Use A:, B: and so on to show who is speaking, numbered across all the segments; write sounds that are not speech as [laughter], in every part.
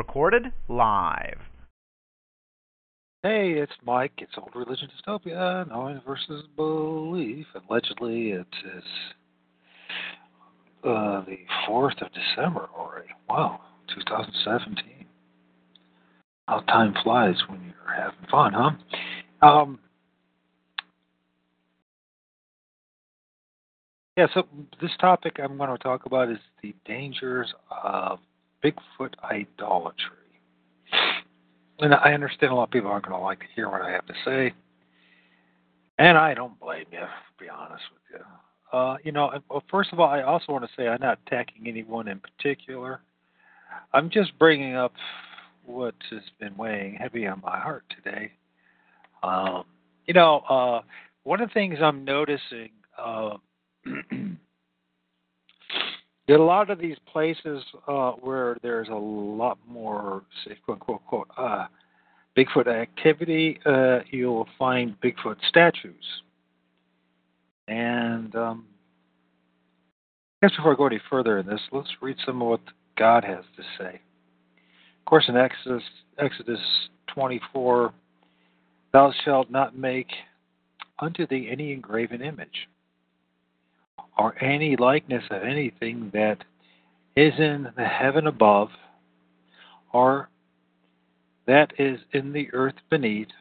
A: Recorded live.
B: Hey, it's Mike. It's Old Religion Dystopia, Knowing versus Belief. Allegedly, it is uh, the 4th of December already. Wow, 2017. How time flies when you're having fun, huh? Um, yeah, so this topic I'm going to talk about is the dangers of Bigfoot idolatry. And I understand a lot of people aren't going to like to hear what I have to say. And I don't blame you, to be honest with you. Uh, you know, first of all, I also want to say I'm not attacking anyone in particular. I'm just bringing up what has been weighing heavy on my heart today. Um, you know, uh, one of the things I'm noticing uh, that a lot of these places uh, where there's a lot more, say, quote, quote, quote, uh, Bigfoot activity, uh, you'll find Bigfoot statues. And um, I guess before I go any further in this, let's read some of what God has to say. Of course, in Exodus, Exodus 24, thou shalt not make unto thee any engraven image or any likeness of anything that is in the heaven above, or that is in the earth beneath,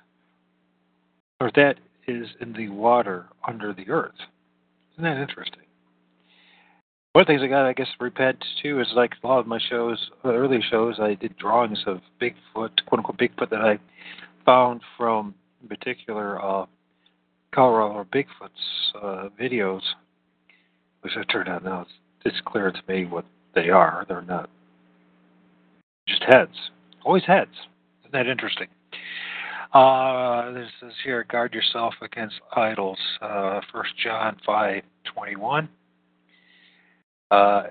B: or that is in the water under the earth. Isn't that interesting? One of the things I got, I guess, repent too is like a lot of my shows, early shows, I did drawings of Bigfoot, quote unquote Bigfoot, that I found from, in particular, uh, Colorado Bigfoot's uh, videos which it turned out now it's, it's clear to me what they are. They're not just heads. Always heads. Isn't that interesting? Uh, this is here, guard yourself against idols. Uh, 1 John 5 21. Uh,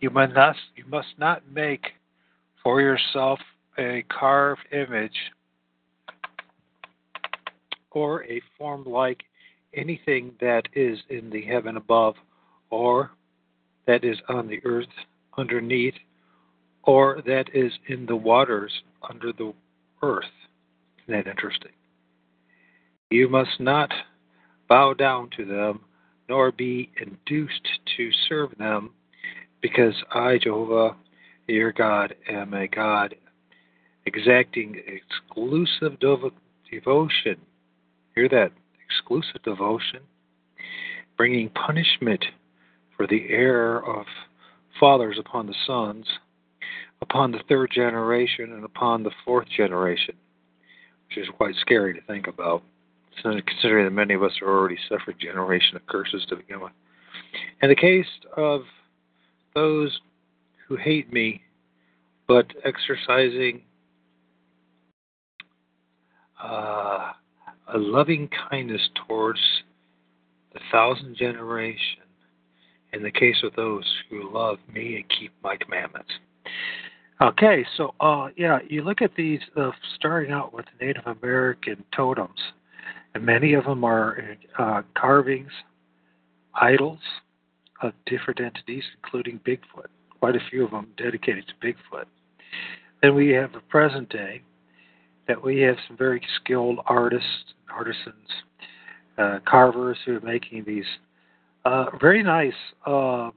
B: you must not, you must not make for yourself a carved image or a form like anything that is in the heaven above, or that is on the earth underneath, or that is in the waters under the earth. Isn't that interesting? You must not bow down to them, nor be induced to serve them, because I, Jehovah, your God, am a God exacting exclusive devotion. Hear that? Exclusive devotion, bringing punishment for the error of fathers upon the sons, upon the third generation, and upon the fourth generation, which is quite scary to think about, considering that many of us are already suffered generation of curses to begin with. In the case of those who hate me, but exercising uh, a loving kindness towards the thousand generation in the case of those who love me and keep my commandments. Okay, so uh, yeah, you look at these uh, starting out with Native American totems, and many of them are uh, carvings, idols of different entities, including Bigfoot. Quite a few of them dedicated to Bigfoot. Then we have the present day, that we have some very skilled artists, artisans, uh, carvers who are making these uh, very nice, uh,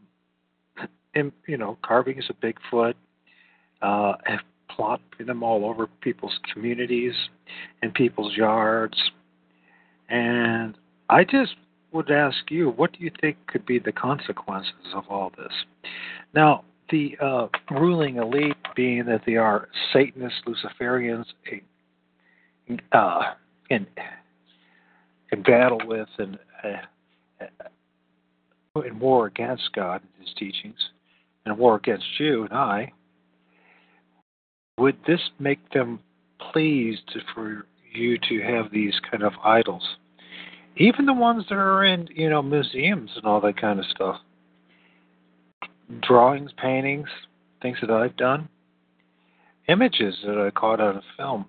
B: you know, carvings of Bigfoot, uh, have plotted them all over people's communities and people's yards. And I just would ask you, what do you think could be the consequences of all this? Now, the uh, ruling elite, being that they are Satanists, Luciferians, uh, in in battle with and uh, in war against God and His teachings, and war against you and I, would this make them pleased for you to have these kind of idols? Even the ones that are in, you know, museums and all that kind of stuff. Drawings, paintings, things that I've done, images that I caught on a film.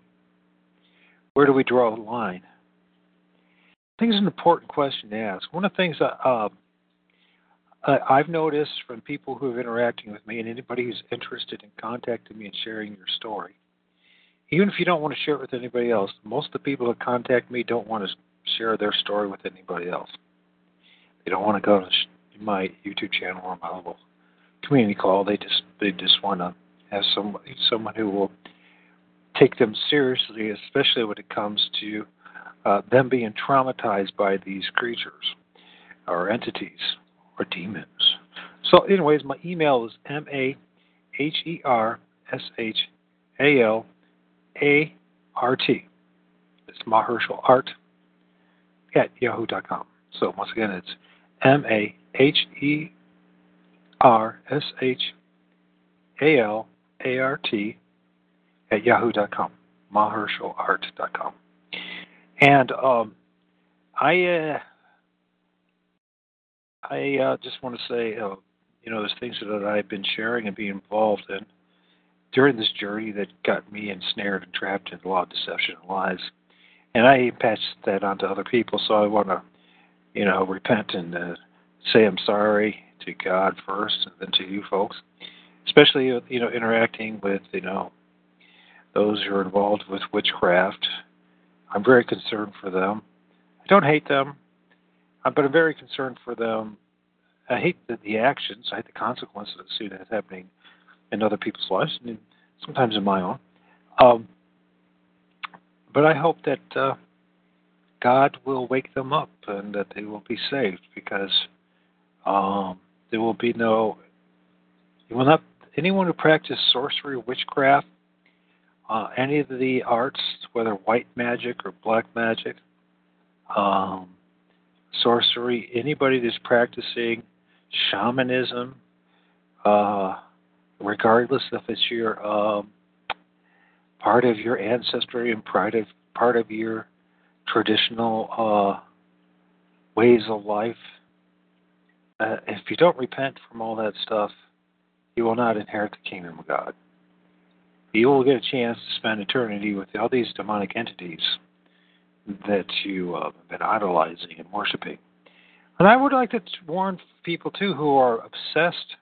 B: Where do we draw the line? I think it's an important question to ask. One of the things that uh, I've noticed from people who are interacting with me and anybody who's interested in contacting me and sharing your story, even if you don't want to share it with anybody else, most of the people that contact me don't want to share their story with anybody else. They don't want to go to my YouTube channel or my little community call. They just they just want to have some someone who will take them seriously, especially when it comes to uh, them being traumatized by these creatures or entities or demons. So, anyways, my email is m a h e r s h a l a r t. It's Mahershal Art at yahoo.com. So once again, it's M A H E R S H A L A R T at yahoo.com, mahershalart.com. And um, I uh, I uh, just want to say, uh, you know, there's things that I've been sharing and being involved in during this journey that got me ensnared and trapped in a lot of deception and lies and I pass that on to other people. So I want to, you know, repent and uh, say I'm sorry to God first, and then to you folks, especially you know interacting with you know those who are involved with witchcraft. I'm very concerned for them. I don't hate them, uh, but I'm very concerned for them. I hate the, the actions. I hate the consequences I see that happening in other people's lives, and sometimes in my own. Um, but I hope that uh, God will wake them up and that they will be saved because um, there will be no, you will not, anyone who practices sorcery, or witchcraft, uh, any of the arts, whether white magic or black magic, um, sorcery, anybody that's practicing shamanism, uh, regardless if it's your um, part of your ancestry and part of part of your traditional uh, ways of life. Uh, if you don't repent from all that stuff, you will not inherit the kingdom of God. You will get a chance to spend eternity with all these demonic entities that you uh, have been idolizing and worshiping. And I would like to warn people too who are obsessed,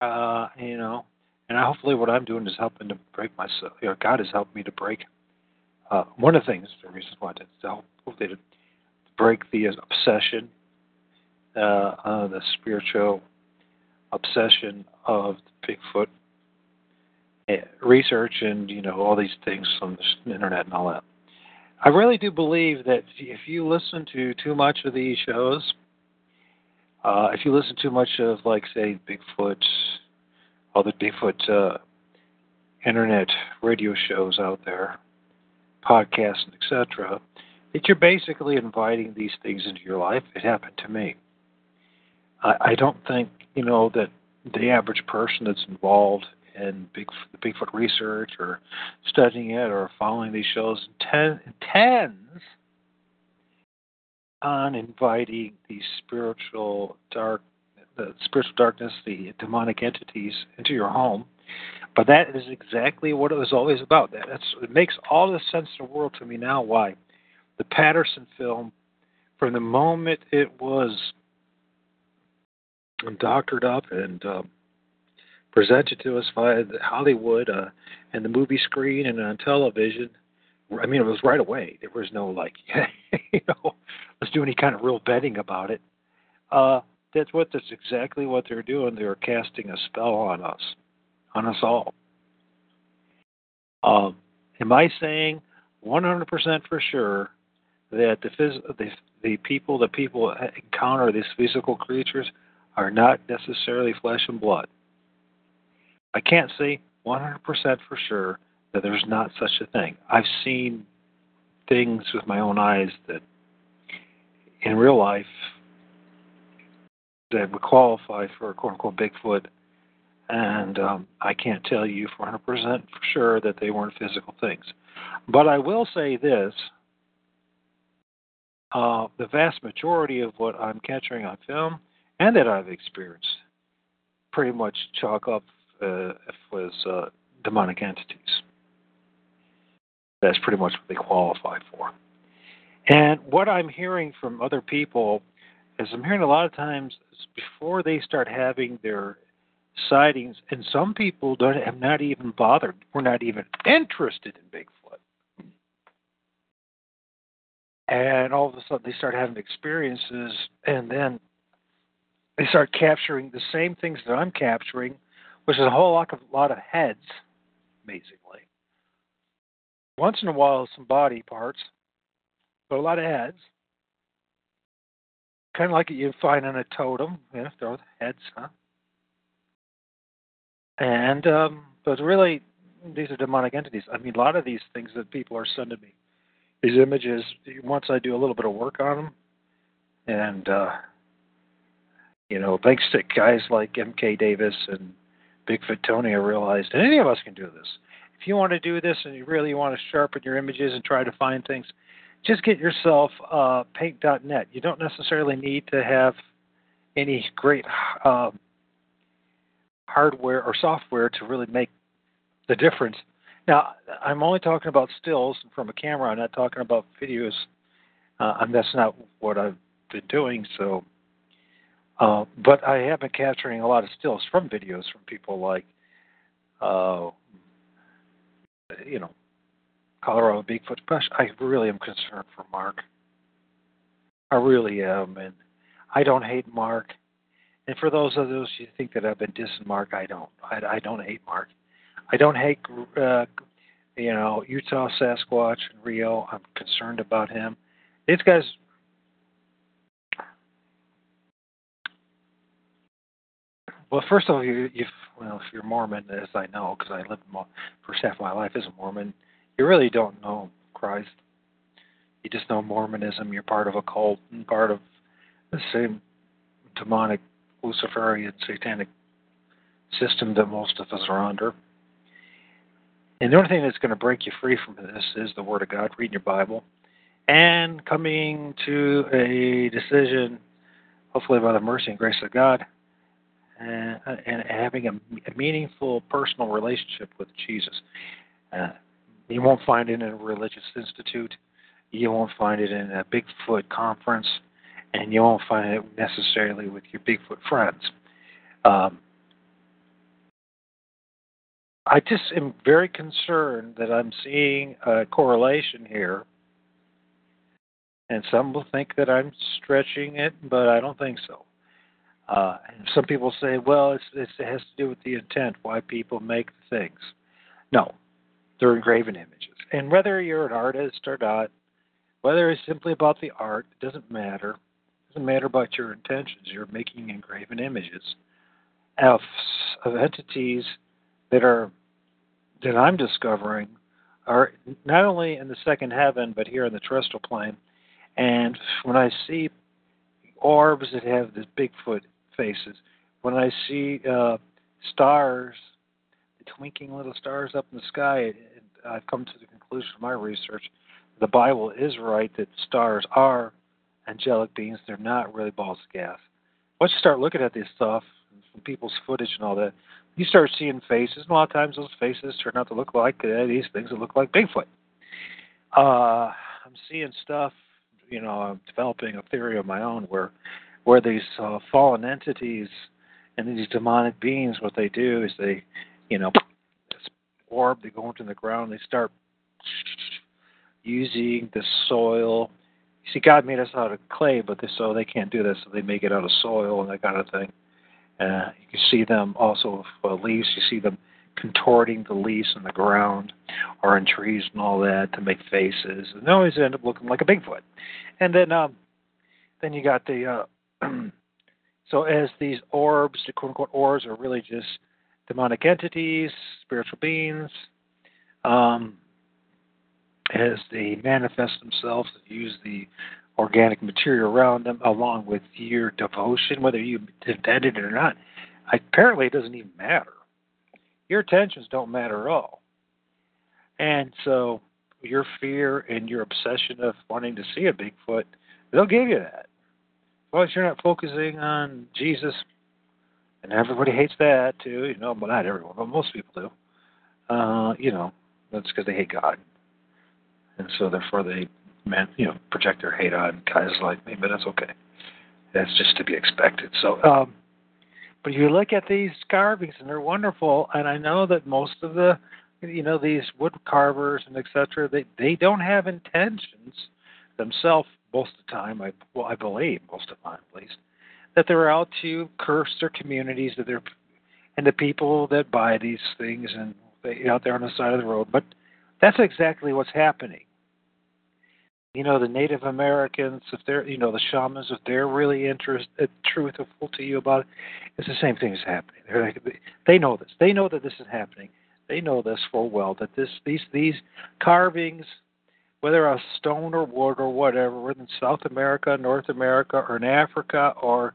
B: uh, you know, and hopefully what I'm doing is helping to break myself. You know, God has helped me to break. Uh, one of the things, the reasons why to help to break the obsession, uh, uh, the spiritual obsession of the Bigfoot research and you know all these things on the internet and all that. I really do believe that if you listen to too much of these shows, uh, if you listen too much of like say Bigfoot all the Bigfoot uh, internet radio shows out there, podcasts, etc., that you're basically inviting these things into your life. It happened to me. I, I don't think you know that the average person that's involved in big the Bigfoot research or studying it or following these shows intends on inviting these spiritual dark the spiritual darkness, the demonic entities into your home. But that is exactly what it was always about. That that's, it makes all the sense in the world to me now. Why the Patterson film, from the moment it was doctored up and uh, presented to us via Hollywood uh, and the movie screen and on television. I mean, it was right away. There was no like, [laughs] you know, let's do any kind of real betting about it. Uh, that's what that's exactly what they're doing. They're casting a spell on us, on us all. Um, am I saying 100% for sure that the, phys- the the people the people encounter these physical creatures are not necessarily flesh and blood? I can't say 100% for sure that there's not such a thing. I've seen things with my own eyes that in real life that would qualify for quote unquote Bigfoot, and um, I can't tell you for 100% for sure that they weren't physical things. But I will say this uh, the vast majority of what I'm capturing on film and that I've experienced pretty much chalk up uh, was uh, demonic entities. That's pretty much what they qualify for. And what I'm hearing from other people is I'm hearing a lot of times before they start having their sightings, and some people don't have not even bothered, we're not even interested in Bigfoot. And all of a sudden they start having experiences, and then they start capturing the same things that I'm capturing, which is a whole lot of lot of heads, amazingly. Once in a while, some body parts, but a lot of heads. Kind of like you find in a totem, yeah, those heads, huh? And um, but really, these are demonic entities. I mean, a lot of these things that people are sending me, these images. Once I do a little bit of work on them, and uh, you know, thanks to guys like M.K. Davis and Bigfoot Tony, realized and any of us can do this. If you want to do this and you really want to sharpen your images and try to find things, just get yourself uh, paint.net. You don't necessarily need to have any great uh, hardware or software to really make the difference. Now, I'm only talking about stills from a camera. I'm not talking about videos, uh, and that's not what I've been doing. So, uh, but I have been capturing a lot of stills from videos from people like, uh, you know, Colorado Bigfoot. Gosh, I really am concerned for Mark. I really am, and I don't hate Mark. And for those of those who think that I've been dissing Mark, I don't. I, I don't hate Mark. I don't hate, uh, you know, Utah Sasquatch and Rio. I'm concerned about him. These guys. Well, first of all, you, you well, if you're Mormon, as I know, because I lived the first half of my life as a Mormon, you really don't know Christ. You just know Mormonism. You're part of a cult and part of the same demonic, Luciferian, satanic system that most of us are under. And the only thing that's going to break you free from this is the Word of God, reading your Bible, and coming to a decision, hopefully by the mercy and grace of God, and, and having a, a meaningful personal relationship with Jesus. Uh, you won't find it in a religious institute. You won't find it in a Bigfoot conference, and you won't find it necessarily with your Bigfoot friends. Um, I just am very concerned that I'm seeing a correlation here. And some will think that I'm stretching it, but I don't think so. Uh, some people say, well, it's, it's, it has to do with the intent, why people make things. No, they're engraven images. And whether you're an artist or not, whether it's simply about the art, it doesn't matter. It doesn't matter about your intentions. You're making engraven images of, of entities that are that I'm discovering are not only in the second heaven but here in the terrestrial plane. And when I see orbs that have the Bigfoot faces, when I see uh, stars twinkling little stars up in the sky, I've come to the conclusion of my research the Bible is right that stars are angelic beings. They're not really balls of gas. Once you start looking at this stuff, from people's footage and all that, you start seeing faces, and a lot of times those faces turn out to look like uh, these things that look like Bigfoot. Uh, I'm seeing stuff, you know, I'm developing a theory of my own where, where these uh, fallen entities and these demonic beings, what they do is they you know, orb, they go into the ground, they start using the soil. You see, God made us out of clay, but they, so they can't do this, so they make it out of soil and that kind of thing. Uh, you can see them also with uh, leaves. You see them contorting the leaves in the ground or in trees and all that to make faces, and they always end up looking like a Bigfoot. And then, um, then you got the. Uh, [clears throat] so as these orbs, the quote unquote orbs, are really just demonic entities, spiritual beings, um, as they manifest themselves, use the organic material around them, along with your devotion, whether you intended it or not. Apparently, it doesn't even matter. Your intentions don't matter at all. And so, your fear and your obsession of wanting to see a Bigfoot, they'll give you that. Long you're not focusing on Jesus, and everybody hates that too, you know, but not everyone, but most people do. Uh, you know, that's because they hate God, and so therefore they, man, you know, project their hate on guys like me. But that's okay. That's just to be expected. So, um, but you look at these carvings and they're wonderful, and I know that most of the, you know, these wood carvers and etc. They they don't have intentions themselves most of the time. I well, I believe most of the time at least that they're out to curse their communities that they're and the people that buy these things and they out there on the side of the road. But that's exactly what's happening. You know, the Native Americans, if they're, you know, the shamans, if they're really interested, uh, truthful to you about it, it's the same thing is happening. They're like, they know this. They know that this is happening. They know this full well that this, these, these carvings, whether a stone or wood or whatever, whether in South America, North America, or in Africa, or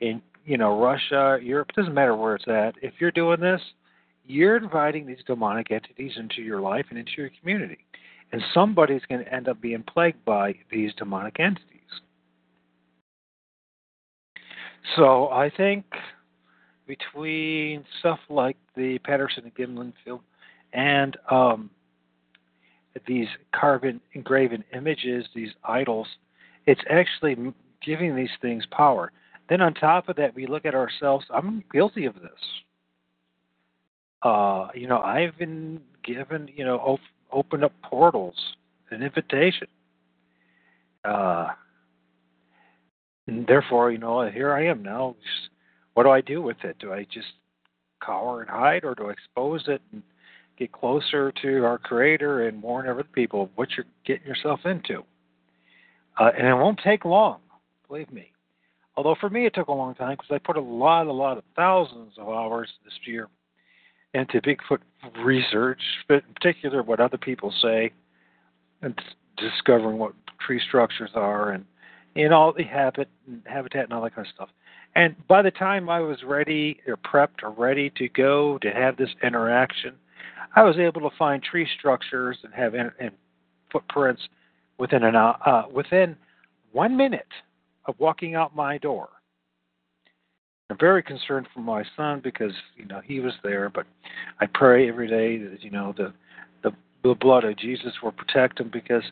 B: in, you know, Russia, Europe, it doesn't matter where it's at. If you're doing this, you're inviting these demonic entities into your life and into your community. And somebody's going to end up being plagued by these demonic entities. So I think between stuff like the Patterson and Gimlin film and um, these carbon engraven images, these idols, it's actually giving these things power. Then on top of that, we look at ourselves. I'm guilty of this. Uh, you know, I've been given, you know, op- opened up portals, an invitation. Uh, and therefore, you know, here I am now. What do I do with it? Do I just cower and hide, or do I expose it and get closer to our Creator and warn other people of what you're getting yourself into? Uh, and it won't take long, believe me. Although for me it took a long time because I put a lot, a lot of thousands of hours this year into Bigfoot research, but in particular what other people say, and discovering what tree structures are and and all the habit and habitat and all that kind of stuff. And by the time I was ready or prepped or ready to go to have this interaction, I was able to find tree structures and have in, and footprints within an uh, within one minute of walking out my door. I'm very concerned for my son because you know he was there, but I pray every day that you know the the, the blood of Jesus will protect him because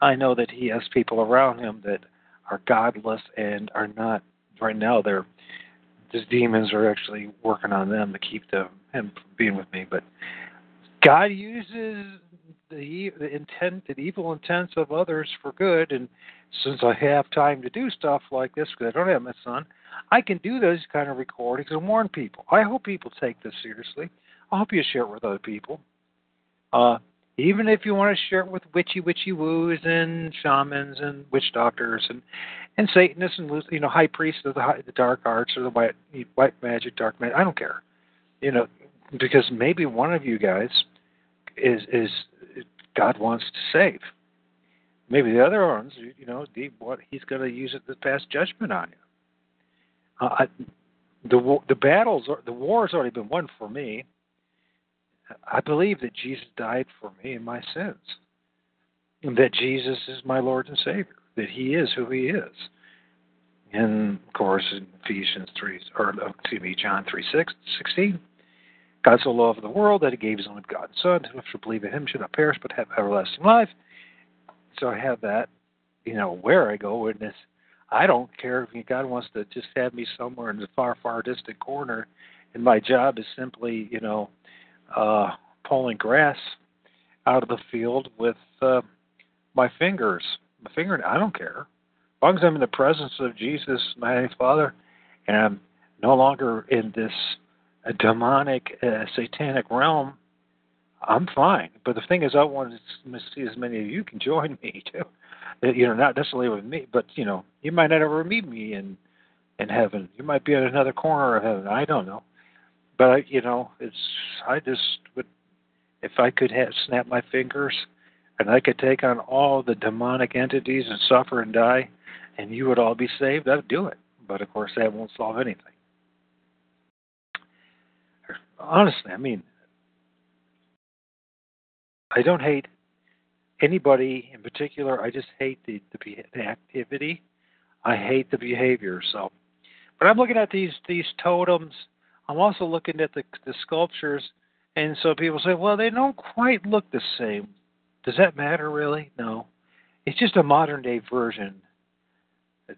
B: I know that he has people around him that are godless and are not right now. They're these demons are actually working on them to keep them him being with me. But God uses the the intent, the evil intents of others for good, and since I have time to do stuff like this because I don't have my son, I can do those kind of recordings and warn people. I hope people take this seriously. I hope you share it with other people. Uh, even if you want to share it with witchy witchy woos and shamans and witch doctors and and Satanists and you know high priests of the, high, the dark arts or the white white magic, dark magic. I don't care, you know, because maybe one of you guys is is God wants to save. Maybe the other ones, you know, what he's going to use it to pass judgment on you. Uh, the the battles, the war has already been won for me. I believe that Jesus died for me and my sins, and that Jesus is my Lord and Savior. That He is who He is. And of course, in Ephesians three, or excuse me, John three six sixteen, God so loved the world that He gave His only begotten Son, who should believe in Him should not perish but have everlasting life. So I have that, you know, where I go in this I don't care if God wants to just have me somewhere in the far, far distant corner, and my job is simply, you know, uh, pulling grass out of the field with uh, my fingers. My finger, I don't care. As long as I'm in the presence of Jesus, my Father, and I'm no longer in this uh, demonic, uh, satanic realm, I'm fine. But the thing is, I want to see as many of you can [laughs] join me too. You know, not necessarily with me, but you know, you might not ever meet me in in heaven. You might be at another corner of heaven. I don't know, but I, you know, it's I just would if I could have snap my fingers and I could take on all the demonic entities and suffer and die. and you would all be saved, I'd do it. But of course, that won't solve anything. Honestly, I mean, I don't hate anybody in particular. I just hate the the, the activity. I hate the behavior. So, but I'm looking at these these totems. I'm also looking at the the sculptures, and so people say, well, they don't quite look the same. Does that matter really? No. It's just a modern day version.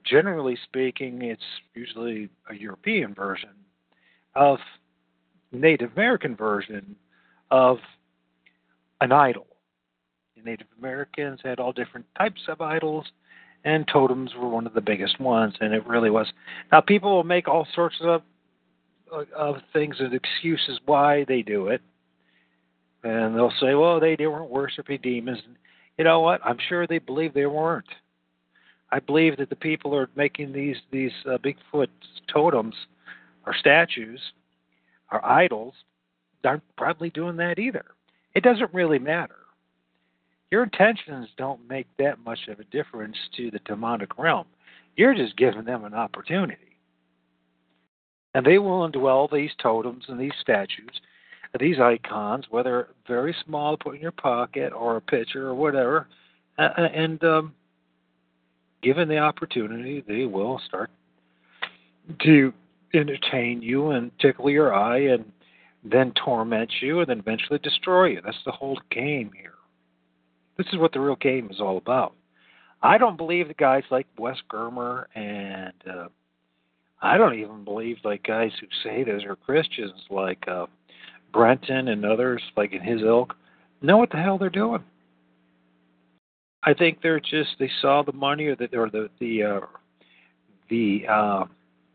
B: Generally speaking, it's usually a European version of Native American version of an idol. Native Americans had all different types of idols, and totems were one of the biggest ones, and it really was. Now, people will make all sorts of of things and excuses why they do it, and they'll say, "Well, they, they weren't worshiping demons." You know what? I'm sure they believe they weren't. I believe that the people are making these these uh, Bigfoot totems or statues or idols aren't probably doing that either. It doesn't really matter. Your intentions don't make that much of a difference to the demonic realm. You're just giving them an opportunity. And they will indwell these totems and these statues, these icons, whether very small put in your pocket or a picture or whatever, and um, given the opportunity, they will start to entertain you and tickle your eye and then torment you and then eventually destroy you. That's the whole game here. This is what the real game is all about. I don't believe the guys like Wes Germer and uh, I don't even believe like guys who say those are Christians like uh, Brenton and others like in his ilk know what the hell they're doing. I think they're just they saw the money or the or the the uh, the uh,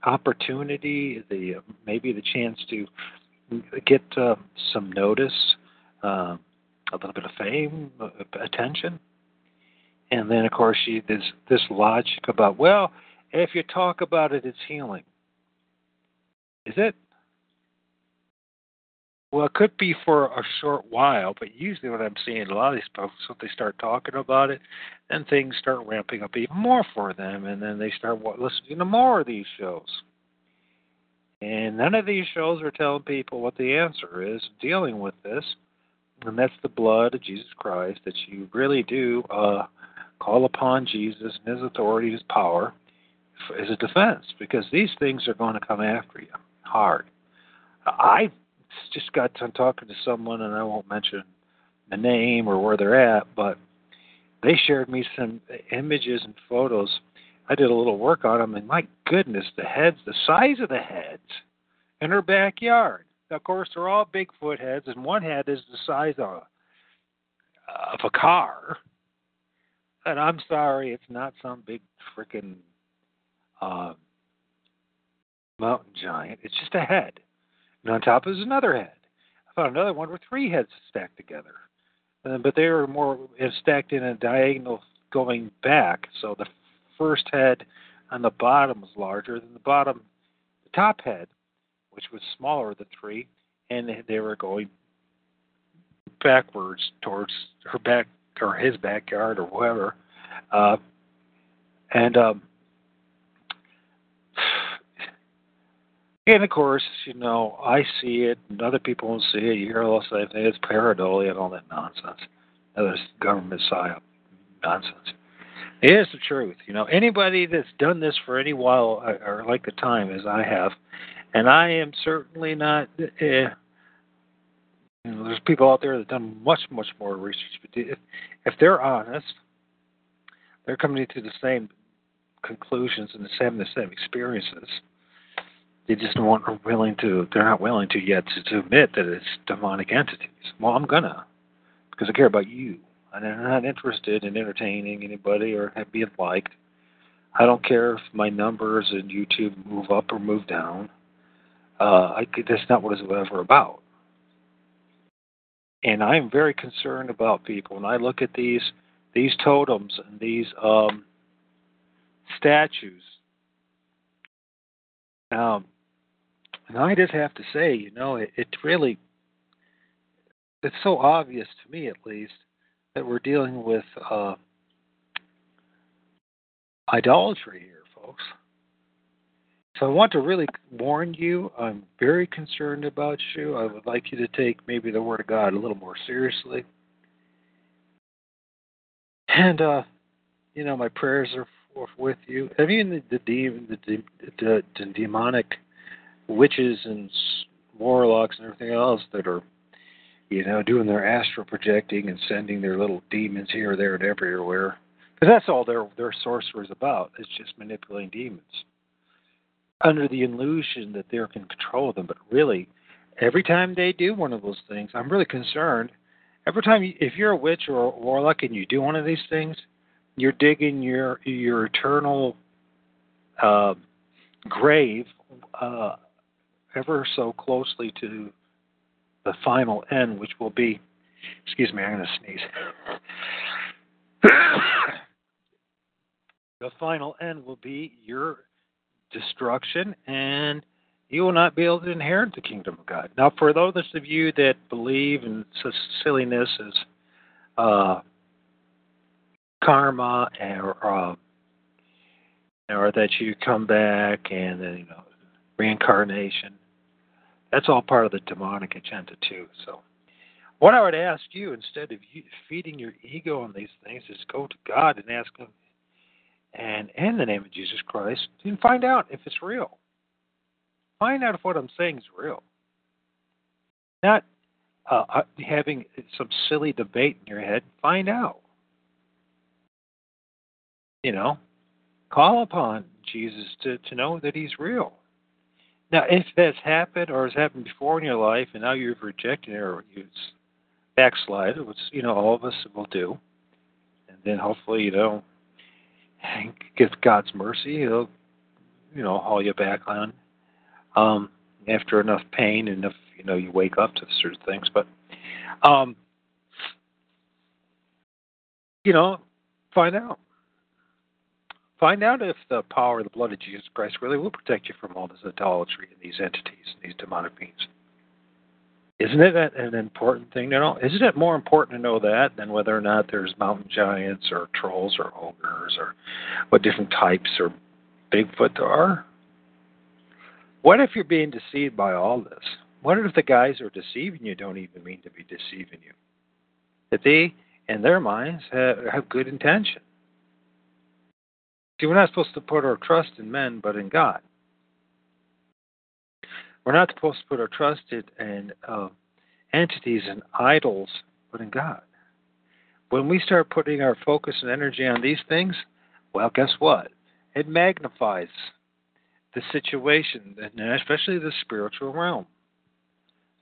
B: opportunity, the maybe the chance to get uh, some notice, uh, a little bit of fame, uh, attention, and then of course she this this logic about well, if you talk about it, it's healing. Is it? Well, it could be for a short while, but usually what I'm seeing a lot of these folks, when they start talking about it, then things start ramping up even more for them, and then they start listening to more of these shows. And none of these shows are telling people what the answer is dealing with this, and that's the blood of Jesus Christ, that you really do uh, call upon Jesus and his authority, his power, as a defense, because these things are going to come after you hard. I just got done talking to someone, and I won't mention the name or where they're at, but they shared me some images and photos. I did a little work on them, and my goodness, the heads, the size of the heads in her backyard. Of course, they're all Bigfoot heads, and one head is the size of a, of a car. And I'm sorry, it's not some big freaking uh, mountain giant. It's just a head. And on top is another head. I found another one with three heads stacked together. Uh, but they were more stacked in a diagonal going back. So the first head on the bottom was larger than the bottom, the top head, which was smaller than three, and they were going backwards towards her back or his backyard or whatever. Uh, and um, And of course, you know, I see it, and other people won't see it. You hear all this, it's pareidolia and all that nonsense. Other government psyop nonsense. It is the truth. You know, anybody that's done this for any while, uh, or like the time as I have, and I am certainly not. Eh, you know, there's people out there that done much, much more research. But if, if they're honest, they're coming to the same conclusions and the same the same experiences they just not willing to they're not willing to yet to, to admit that it's demonic entities. Well, I'm gonna because I care about you. And I'm not interested in entertaining anybody or being liked. I don't care if my numbers in YouTube move up or move down. Uh, I, that's not what it's ever about. And I'm very concerned about people. When I look at these these totems and these um, statues, um, and I just have to say, you know, it, it really, it's so obvious to me at least that we're dealing with uh, idolatry here, folks. So I want to really warn you. I'm very concerned about you. I would like you to take maybe the Word of God a little more seriously. And uh, you know, my prayers are with you. I mean, the the, the, the, the, the demonic witches and warlocks and everything else that are, you know, doing their astral projecting and sending their little demons here, there, and everywhere. Because that's all their their is about. It's just manipulating demons under the illusion that they can control of them. But really, every time they do one of those things, I'm really concerned. Every time, you, if you're a witch or a warlock and you do one of these things, you're digging your your eternal uh, grave uh, ever so closely to the final end, which will be. Excuse me, I'm going to sneeze. [coughs] the final end will be your destruction, and you will not be able to inherit the kingdom of God. Now, for those of you that believe in such silliness as uh, karma or uh, or that you come back and then you know reincarnation. That's all part of the demonic agenda too. So, what I would ask you instead of feeding your ego on these things is go to God and ask Him, and in the name of Jesus Christ, and find out if it's real. Find out if what I'm saying is real. Not uh, uh having some silly debate in your head. Find out. You know, call upon Jesus to, to know that He's real. Now, if that's happened or has happened before in your life, and now you've rejected it or you backslide, which you know all of us will do, and then hopefully you know, [laughs] get God's mercy, He'll you know haul you back on um, after enough pain, and enough you know you wake up to certain things. But um, you know, find out Find out if the power of the blood of Jesus Christ really will protect you from all this idolatry and these entities and these demonic beings. Isn't it an important thing to know? Isn't it more important to know that than whether or not there's mountain giants or trolls or ogres or what different types or Bigfoot there are? What if you're being deceived by all this? What if the guys who are deceiving you don't even mean to be deceiving you? That they, in their minds, have, have good intention. See, we're not supposed to put our trust in men, but in God. We're not supposed to put our trust in uh, entities and idols, but in God. When we start putting our focus and energy on these things, well, guess what? It magnifies the situation, and especially the spiritual realm.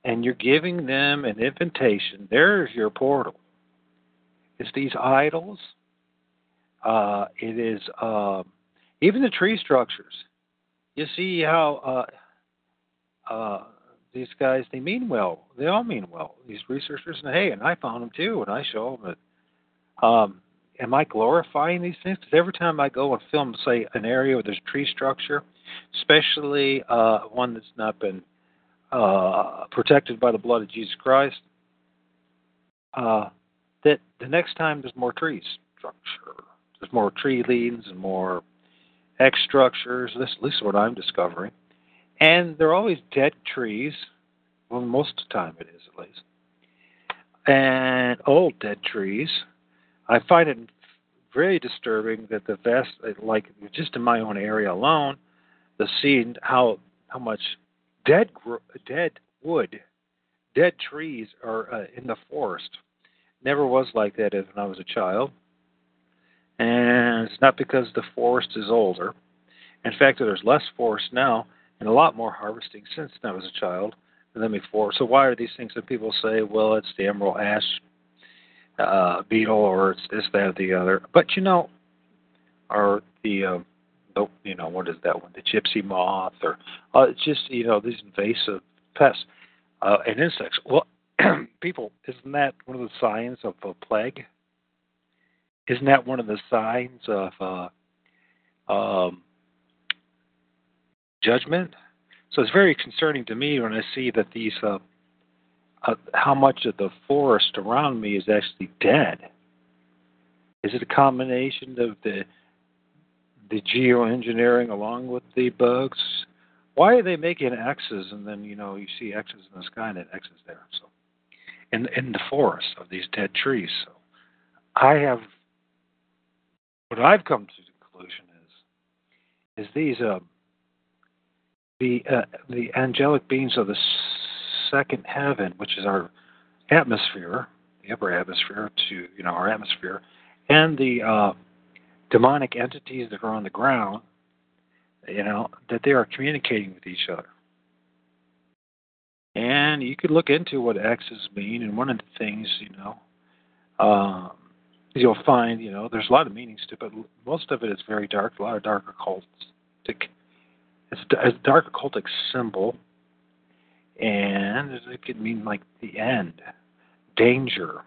B: And you're giving them an invitation. There's your portal. It's these idols, uh, it is uh, even the tree structures. You see how uh, uh, these guys they mean well. They all mean well. These researchers, and hey, and I found them too, and I show them. That, um, am I glorifying these things? Because every time I go and film, say, an area where there's tree structure, especially uh, one that's not been uh, protected by the blood of Jesus Christ, that the next time there's more trees structure there's more tree leans and more X structures. This, at least what I'm discovering. And they're always dead trees. Well, most of the time it is, at least. And old dead trees. I find it very disturbing that the vast, like just in my own area alone, the scene how how much dead dead wood, dead trees are uh, in the forest. Never was like that when I was a child and it's not because the forest is older. In fact, there's less forest now and a lot more harvesting since I was a child than before. So why are these things that people say, well, it's the emerald ash uh, beetle or it's this, that, or the other? But you know, or the, uh, you know, what is that one? The gypsy moth, or uh, it's just you know these invasive pests uh, and insects. Well, [clears throat] people, isn't that one of the signs of a plague? Isn't that one of the signs of uh, um, judgment? So it's very concerning to me when I see that these, uh, uh, how much of the forest around me is actually dead. Is it a combination of the the geoengineering along with the bugs. Why are they making X's and then you know you see X's in the sky and X's there? So, in in the forest of these dead trees. So, I have what I've come to the conclusion is is these uh, the uh, the angelic beings of the second heaven, which is our atmosphere, the upper atmosphere to you know our atmosphere, and the uh, demonic entities that are on the ground, you know that they are communicating with each other. And you could look into what X's mean, and one of the things you know. Um, you'll find, you know, there's a lot of meanings to it, but most of it is very dark, a lot of dark occultic. It's a dark occultic symbol, and it could mean like the end, danger,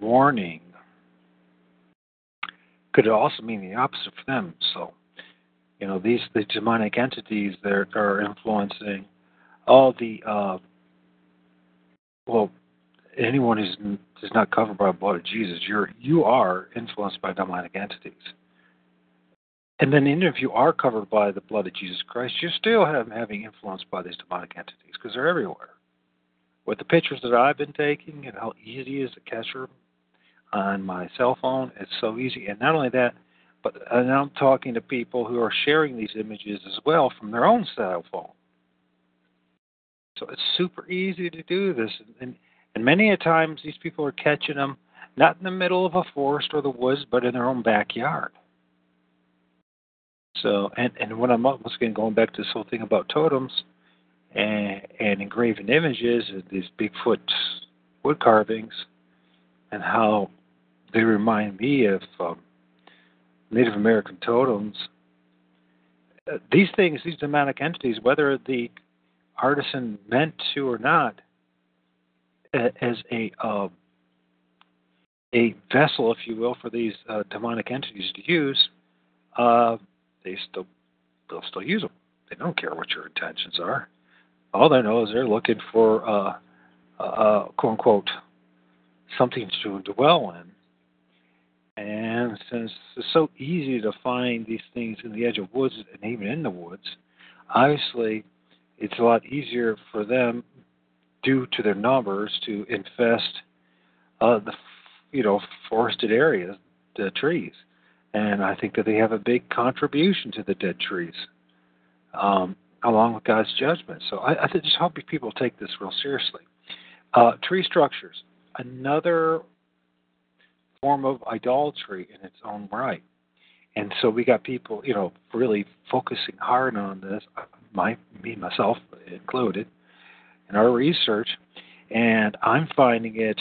B: warning. Could also mean the opposite for them. So, you know, these the demonic entities that are influencing all the uh, well, anyone who's is not covered by the blood of Jesus, you're you are influenced by demonic entities. And then even if you are covered by the blood of Jesus Christ, you're still have, having influence by these demonic entities because they're everywhere. With the pictures that I've been taking and how easy it is to capture on my cell phone, it's so easy. And not only that, but and I'm talking to people who are sharing these images as well from their own cell phone. So it's super easy to do this. And, and many a times these people are catching them not in the middle of a forest or the woods, but in their own backyard. So, and, and when I'm once again going back to this whole thing about totems and, and engraven images, these Bigfoot wood carvings, and how they remind me of um, Native American totems. Uh, these things, these demonic entities, whether the artisan meant to or not, as a uh, a vessel, if you will, for these uh, demonic entities to use, uh, they still they'll still use them. They don't care what your intentions are. All they know is they're looking for uh, uh, quote unquote something to dwell in. And since it's so easy to find these things in the edge of woods and even in the woods, obviously it's a lot easier for them, due to their numbers, to infest uh, the you know forested areas, the trees and I think that they have a big contribution to the dead trees, um, along with God's judgment. So I, I just hope people take this real seriously. Uh, tree structures, another form of idolatry in its own right. And so we got people, you know, really focusing hard on this, my me myself included, in our research, and I'm finding it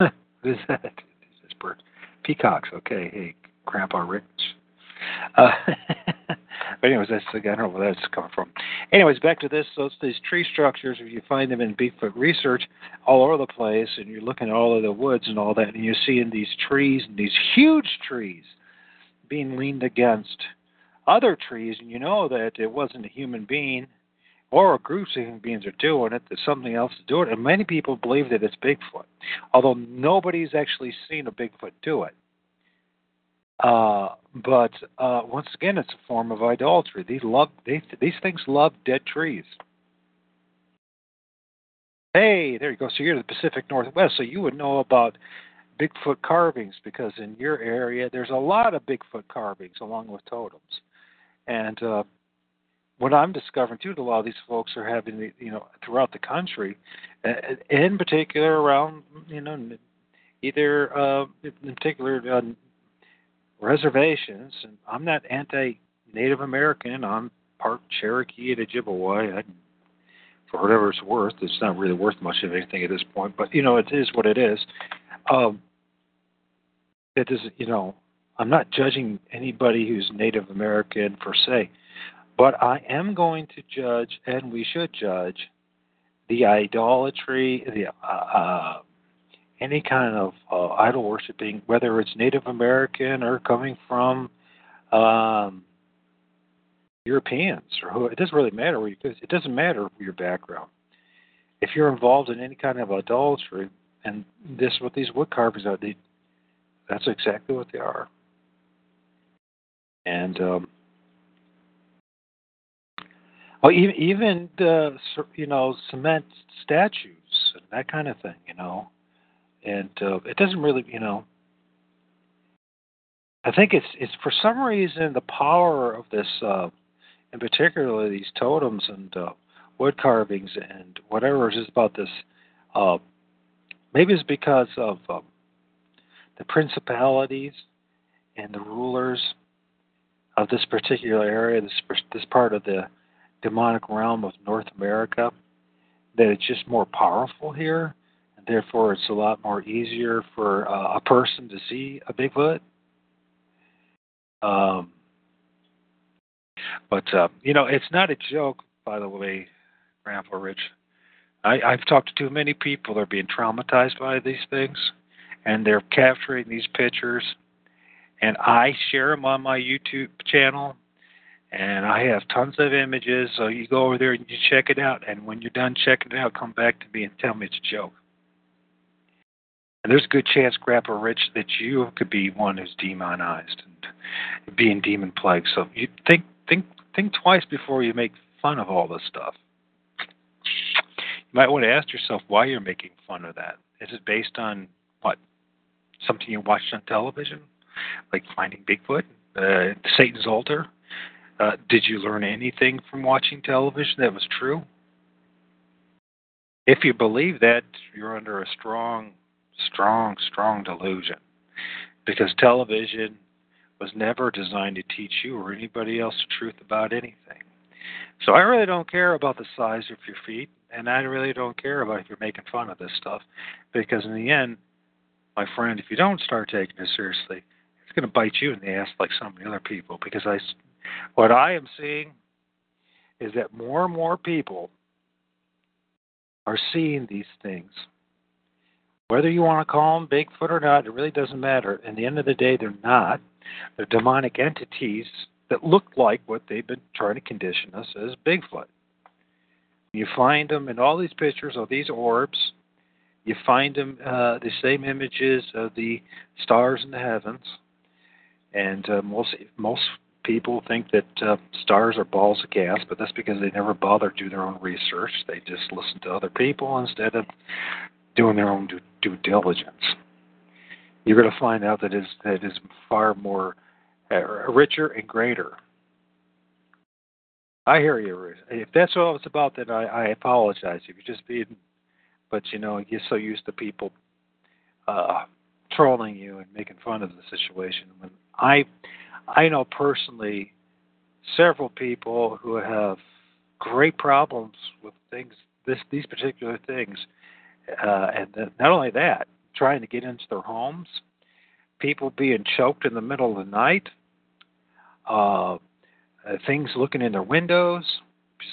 B: [laughs] What is that? This bird. Peacocks. Okay. Hey, Grandpa Rich. Uh, [laughs] but anyways, that's I don't know where that's coming from. Anyways, back to this. So it's these tree structures. If you find them in Bigfoot research all over the place, and you're looking at all of the woods and all that, and you're seeing these trees and these huge trees being leaned against other trees, and you know that it wasn't a human being or a group of human beings are doing it, there's something else to do it. And many people believe that it's Bigfoot, although nobody's actually seen a Bigfoot do it. Uh, but uh, once again, it's a form of idolatry. These love they, these things love dead trees. Hey, there you go. So you're in the Pacific Northwest, so you would know about Bigfoot carvings because in your area there's a lot of Bigfoot carvings along with totems. And uh, what I'm discovering too, a lot of these folks are having, you know, throughout the country, in particular around, you know, either uh, in particular uh, reservations. And I'm not anti-Native American. I'm part Cherokee and Ojibwe. I, for whatever it's worth, it's not really worth much of anything at this point. But you know, it is what it is. Um, it is, you know, I'm not judging anybody who's Native American per se. But I am going to judge, and we should judge, the idolatry, the uh, uh, any kind of uh, idol worshiping, whether it's Native American or coming from um, Europeans or who. It doesn't really matter where you. It doesn't matter your background. If you're involved in any kind of idolatry, and this what these wood carvings are. They, that's exactly what they are. And um, oh, even even the you know cement statues and that kind of thing. You know, and uh, it doesn't really you know. I think it's it's for some reason the power of this, uh, in particular these totems and uh, wood carvings and whatever is about this. Uh, maybe it's because of um, the principalities and the rulers of this particular area, this this part of the demonic realm of North America, that it's just more powerful here, and therefore it's a lot more easier for uh, a person to see a Bigfoot. Um, but uh, you know, it's not a joke, by the way, Grandpa Rich. I, I've talked to too many people. They're being traumatized by these things, and they're capturing these pictures. And I share them on my YouTube channel, and I have tons of images. So you go over there and you check it out. And when you're done checking it out, come back to me and tell me it's a joke. And there's a good chance, Grandpa Rich, that you could be one who's demonized and being demon plagued. So you think think think twice before you make fun of all this stuff. You might want to ask yourself why you're making fun of that. Is it based on what? Something you watched on television? Like finding Bigfoot? Uh, Satan's altar? Uh, did you learn anything from watching television that was true? If you believe that, you're under a strong, strong, strong delusion. Because television was never designed to teach you or anybody else the truth about anything. So I really don't care about the size of your feet and I really don't care about if you're making fun of this stuff, because in the end, my friend, if you don't start taking it seriously, going to bite you in the ass like so many other people. Because I, what I am seeing is that more and more people are seeing these things. Whether you want to call them Bigfoot or not, it really doesn't matter. In the end of the day, they're not. They're demonic entities that look like what they've been trying to condition us as Bigfoot. You find them in all these pictures of these orbs. You find them uh, the same images of the stars in the heavens, and uh, most most people think that uh, stars are balls of gas, but that's because they never bother to do their own research. They just listen to other people instead of doing their own due, due diligence. You're going to find out that is, that is far more uh, richer and greater I hear you. Ruth. If that's what it's about, then I, I apologize. If you're just being, but you know, you're so used to people uh, trolling you and making fun of the situation. When I, I know personally several people who have great problems with things, this these particular things, uh, and not only that, trying to get into their homes, people being choked in the middle of the night. Uh, uh, things looking in their windows.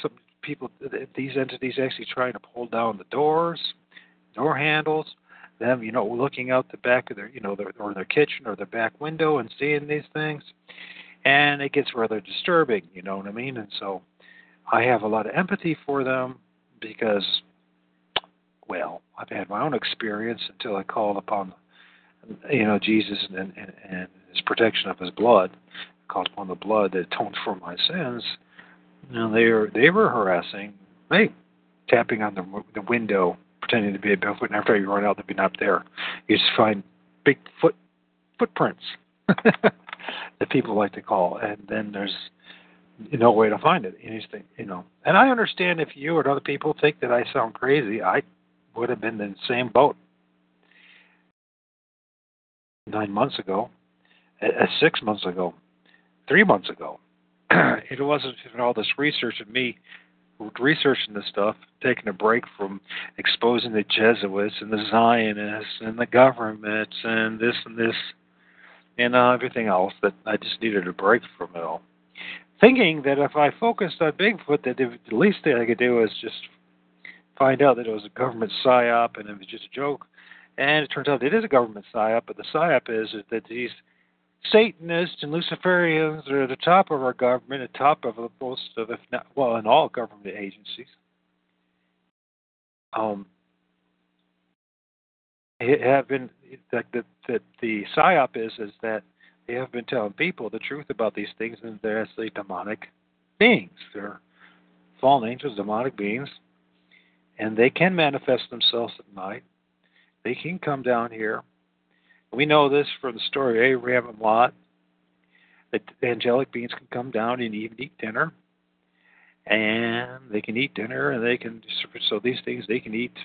B: Some people, these entities actually trying to pull down the doors, door handles. Them, you know, looking out the back of their, you know, their, or their kitchen or their back window and seeing these things, and it gets rather disturbing. You know what I mean? And so, I have a lot of empathy for them because, well, I've had my own experience until I called upon, you know, Jesus and, and, and His protection of His blood called upon the blood that atoned for my sins. And they were they were harassing me, tapping on the the window, pretending to be a Bigfoot. And after you run out, they'd be not there. You just find big foot footprints [laughs] that people like to call, and then there's no way to find it. Anything, you know. And I understand if you or other people think that I sound crazy, I would have been in the same boat nine months ago, uh, six months ago three months ago. [clears throat] it wasn't even all this research and me researching this stuff, taking a break from exposing the Jesuits and the Zionists and the governments and this and this and uh, everything else that I just needed a break from it all. Thinking that if I focused on Bigfoot, that the least thing I could do was just find out that it was a government psyop and it was just a joke. And it turns out it is a government psyop, but the psyop is that these Satanists and Luciferians are at the top of our government, at the top of most of, if not, well, in all government agencies. Um, have been that the, that the psyop is is that they have been telling people the truth about these things, and they're actually demonic beings. They're fallen angels, demonic beings, and they can manifest themselves at night. They can come down here. We know this from the story of Abraham and Lot. That angelic beings can come down and even eat dinner, and they can eat dinner, and they can so these things they can eat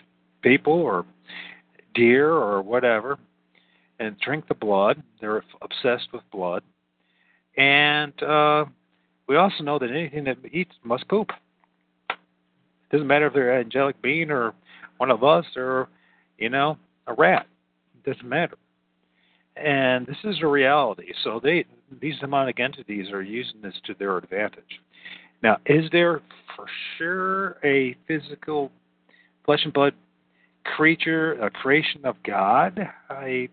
B: people or deer or whatever, and drink the blood. They're obsessed with blood, and uh, we also know that anything that eats must poop. It doesn't matter if they're an angelic being or one of us or, you know, a rat. It doesn't matter. And this is a reality. So they these demonic entities are using this to their advantage. Now, is there for sure a physical flesh and blood creature, a creation of God? I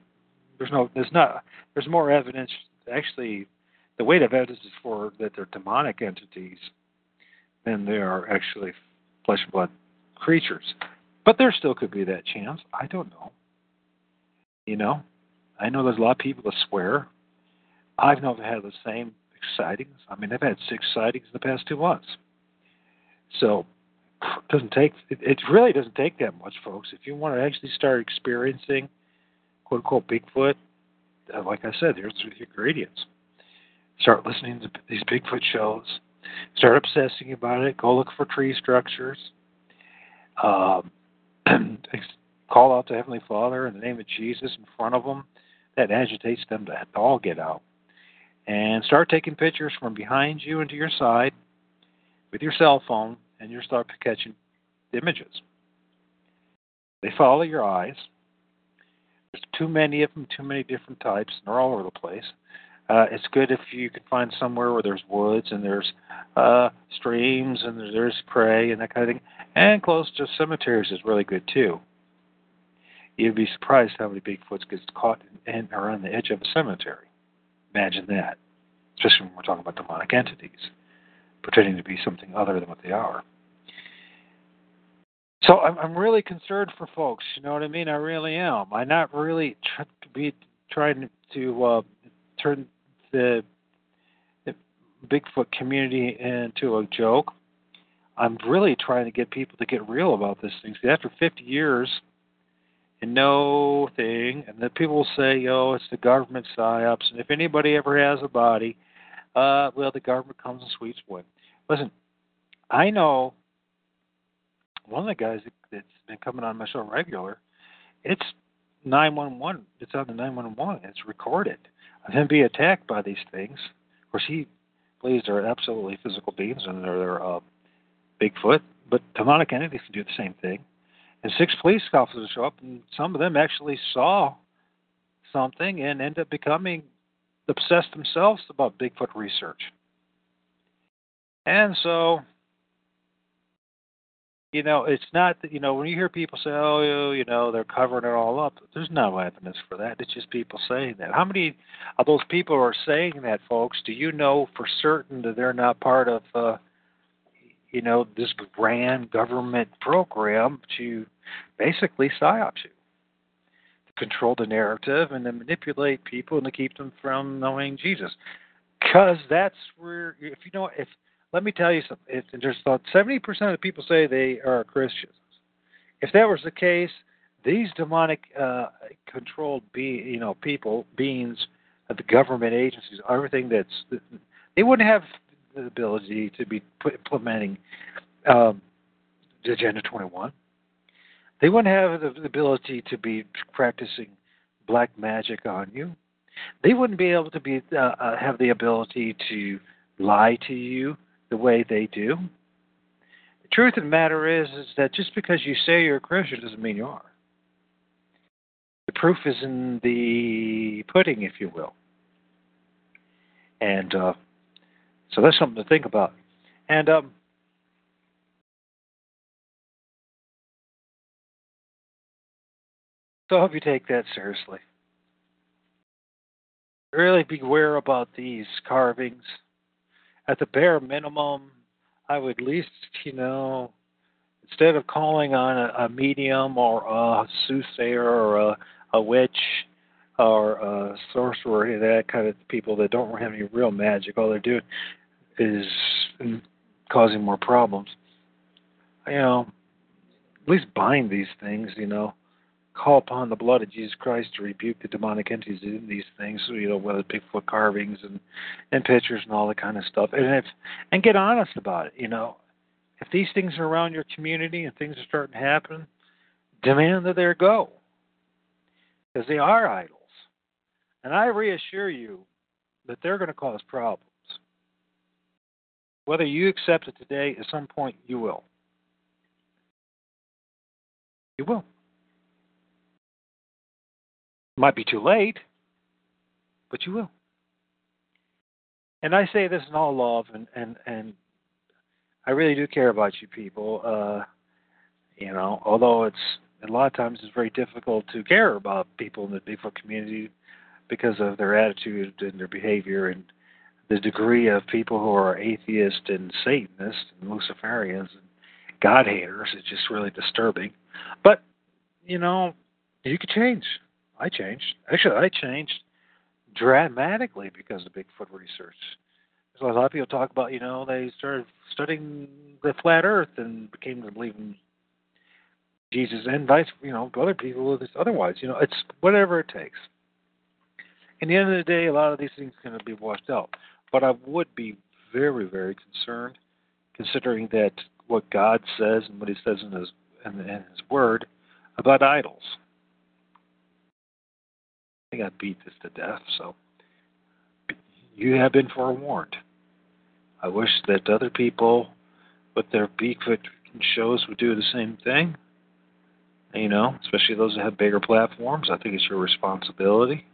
B: there's no there's not there's more evidence actually the weight of evidence is for that they're demonic entities than they are actually flesh and blood creatures. But there still could be that chance. I don't know. You know, I know there's a lot of people that swear. I've never had the same sightings. I mean, I've had six sightings in the past two months. So it doesn't take it, it really doesn't take that much, folks. If you want to actually start experiencing quote unquote Bigfoot, uh, like I said, there's the ingredients. Start listening to these Bigfoot shows. Start obsessing about it. Go look for tree structures. Um, [clears throat] call out to Heavenly Father in the name of Jesus in front of them. That agitates them to all get out. And start taking pictures from behind you and to your side with your cell phone, and you'll start catching images. They follow your eyes. There's too many of them, too many different types, and they're all over the place. Uh, it's good if you can find somewhere where there's woods and there's uh, streams and there's, there's prey and that kind of thing. And close to cemeteries is really good too. You'd be surprised how many Bigfoots get caught and are on the edge of a cemetery. Imagine that, especially when we're talking about demonic entities pretending to be something other than what they are. So I'm, I'm really concerned for folks. You know what I mean? I really am. I'm not really tr- be trying to uh, turn the, the Bigfoot community into a joke. I'm really trying to get people to get real about this thing. See, after 50 years and no thing, and then people say, "Oh, it's the government psyops," and if anybody ever has a body, uh, well, the government comes and sweeps one. Listen, I know one of the guys that's been coming on my show regular. It's 911. It's on the 911. It's recorded of him being attacked by these things. Of course, he believes they're absolutely physical beings and they're, they're uh, Bigfoot, but demonic entities can do the same thing. And six police officers show up, and some of them actually saw something and end up becoming obsessed themselves about Bigfoot research. And so you know, it's not that you know when you hear people say, "Oh, you know, they're covering it all up." There's no evidence for that. It's just people saying that. How many of those people are saying that, folks? Do you know for certain that they're not part of, uh, you know, this grand government program to basically psyop you, to control the narrative and to manipulate people and to keep them from knowing Jesus? Because that's where, if you know, if let me tell you something. if there's about 70% of the people say they are Christians. If that was the case, these demonic uh, controlled be you know people beings uh, the government agencies everything that's they wouldn't have the ability to be implementing um, agenda 21 they wouldn't have the ability to be practicing black magic on you they wouldn't be able to be uh, uh, have the ability to lie to you the way they do. The truth of the matter is, is that just because you say you're a Christian doesn't mean you are. The proof is in the pudding, if you will. And uh, so that's something to think about. And um, so I hope you take that seriously. Really beware about these carvings at the bare minimum, I would least, you know, instead of calling on a, a medium or a soothsayer or a, a witch or a sorcerer, that kind of people that don't have any real magic, all they're doing is causing more problems. You know, at least bind these things. You know, call upon the blood of Jesus Christ to rebuke the demonic entities in these things. You know, whether Bigfoot carvings and and pictures and all that kind of stuff, and if and get honest about it. You know, if these things are around your community and things are starting to happen, demand that they go because they are idols. And I reassure you that they're going to cause problems. Whether you accept it today, at some point you will. You will. Might be too late, but you will. And I say this in all love, and and and I really do care about you people. Uh, you know, although it's a lot of times it's very difficult to care about people in the Bigfoot community because of their attitude and their behavior and the degree of people who are atheists and Satanists and Luciferians and God haters is just really disturbing. But you know, you could change. I changed. Actually, I changed dramatically because of Bigfoot research. So a lot of people talk about, you know, they started studying the flat Earth and became to believe in Jesus, and vice, you know, to other people otherwise. You know, it's whatever it takes. In the end of the day, a lot of these things are going to be washed out. But I would be very, very concerned, considering that what God says and what He says in His in, in His Word about idols. Think I beat this to death, so you have been forewarned. I wish that other people with their Bigfoot shows would do the same thing. You know, especially those that have bigger platforms. I think it's your responsibility.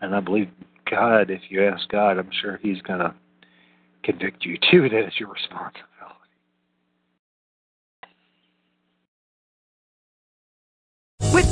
B: And I believe God, if you ask God, I'm sure He's going to convict you too that it's your responsibility.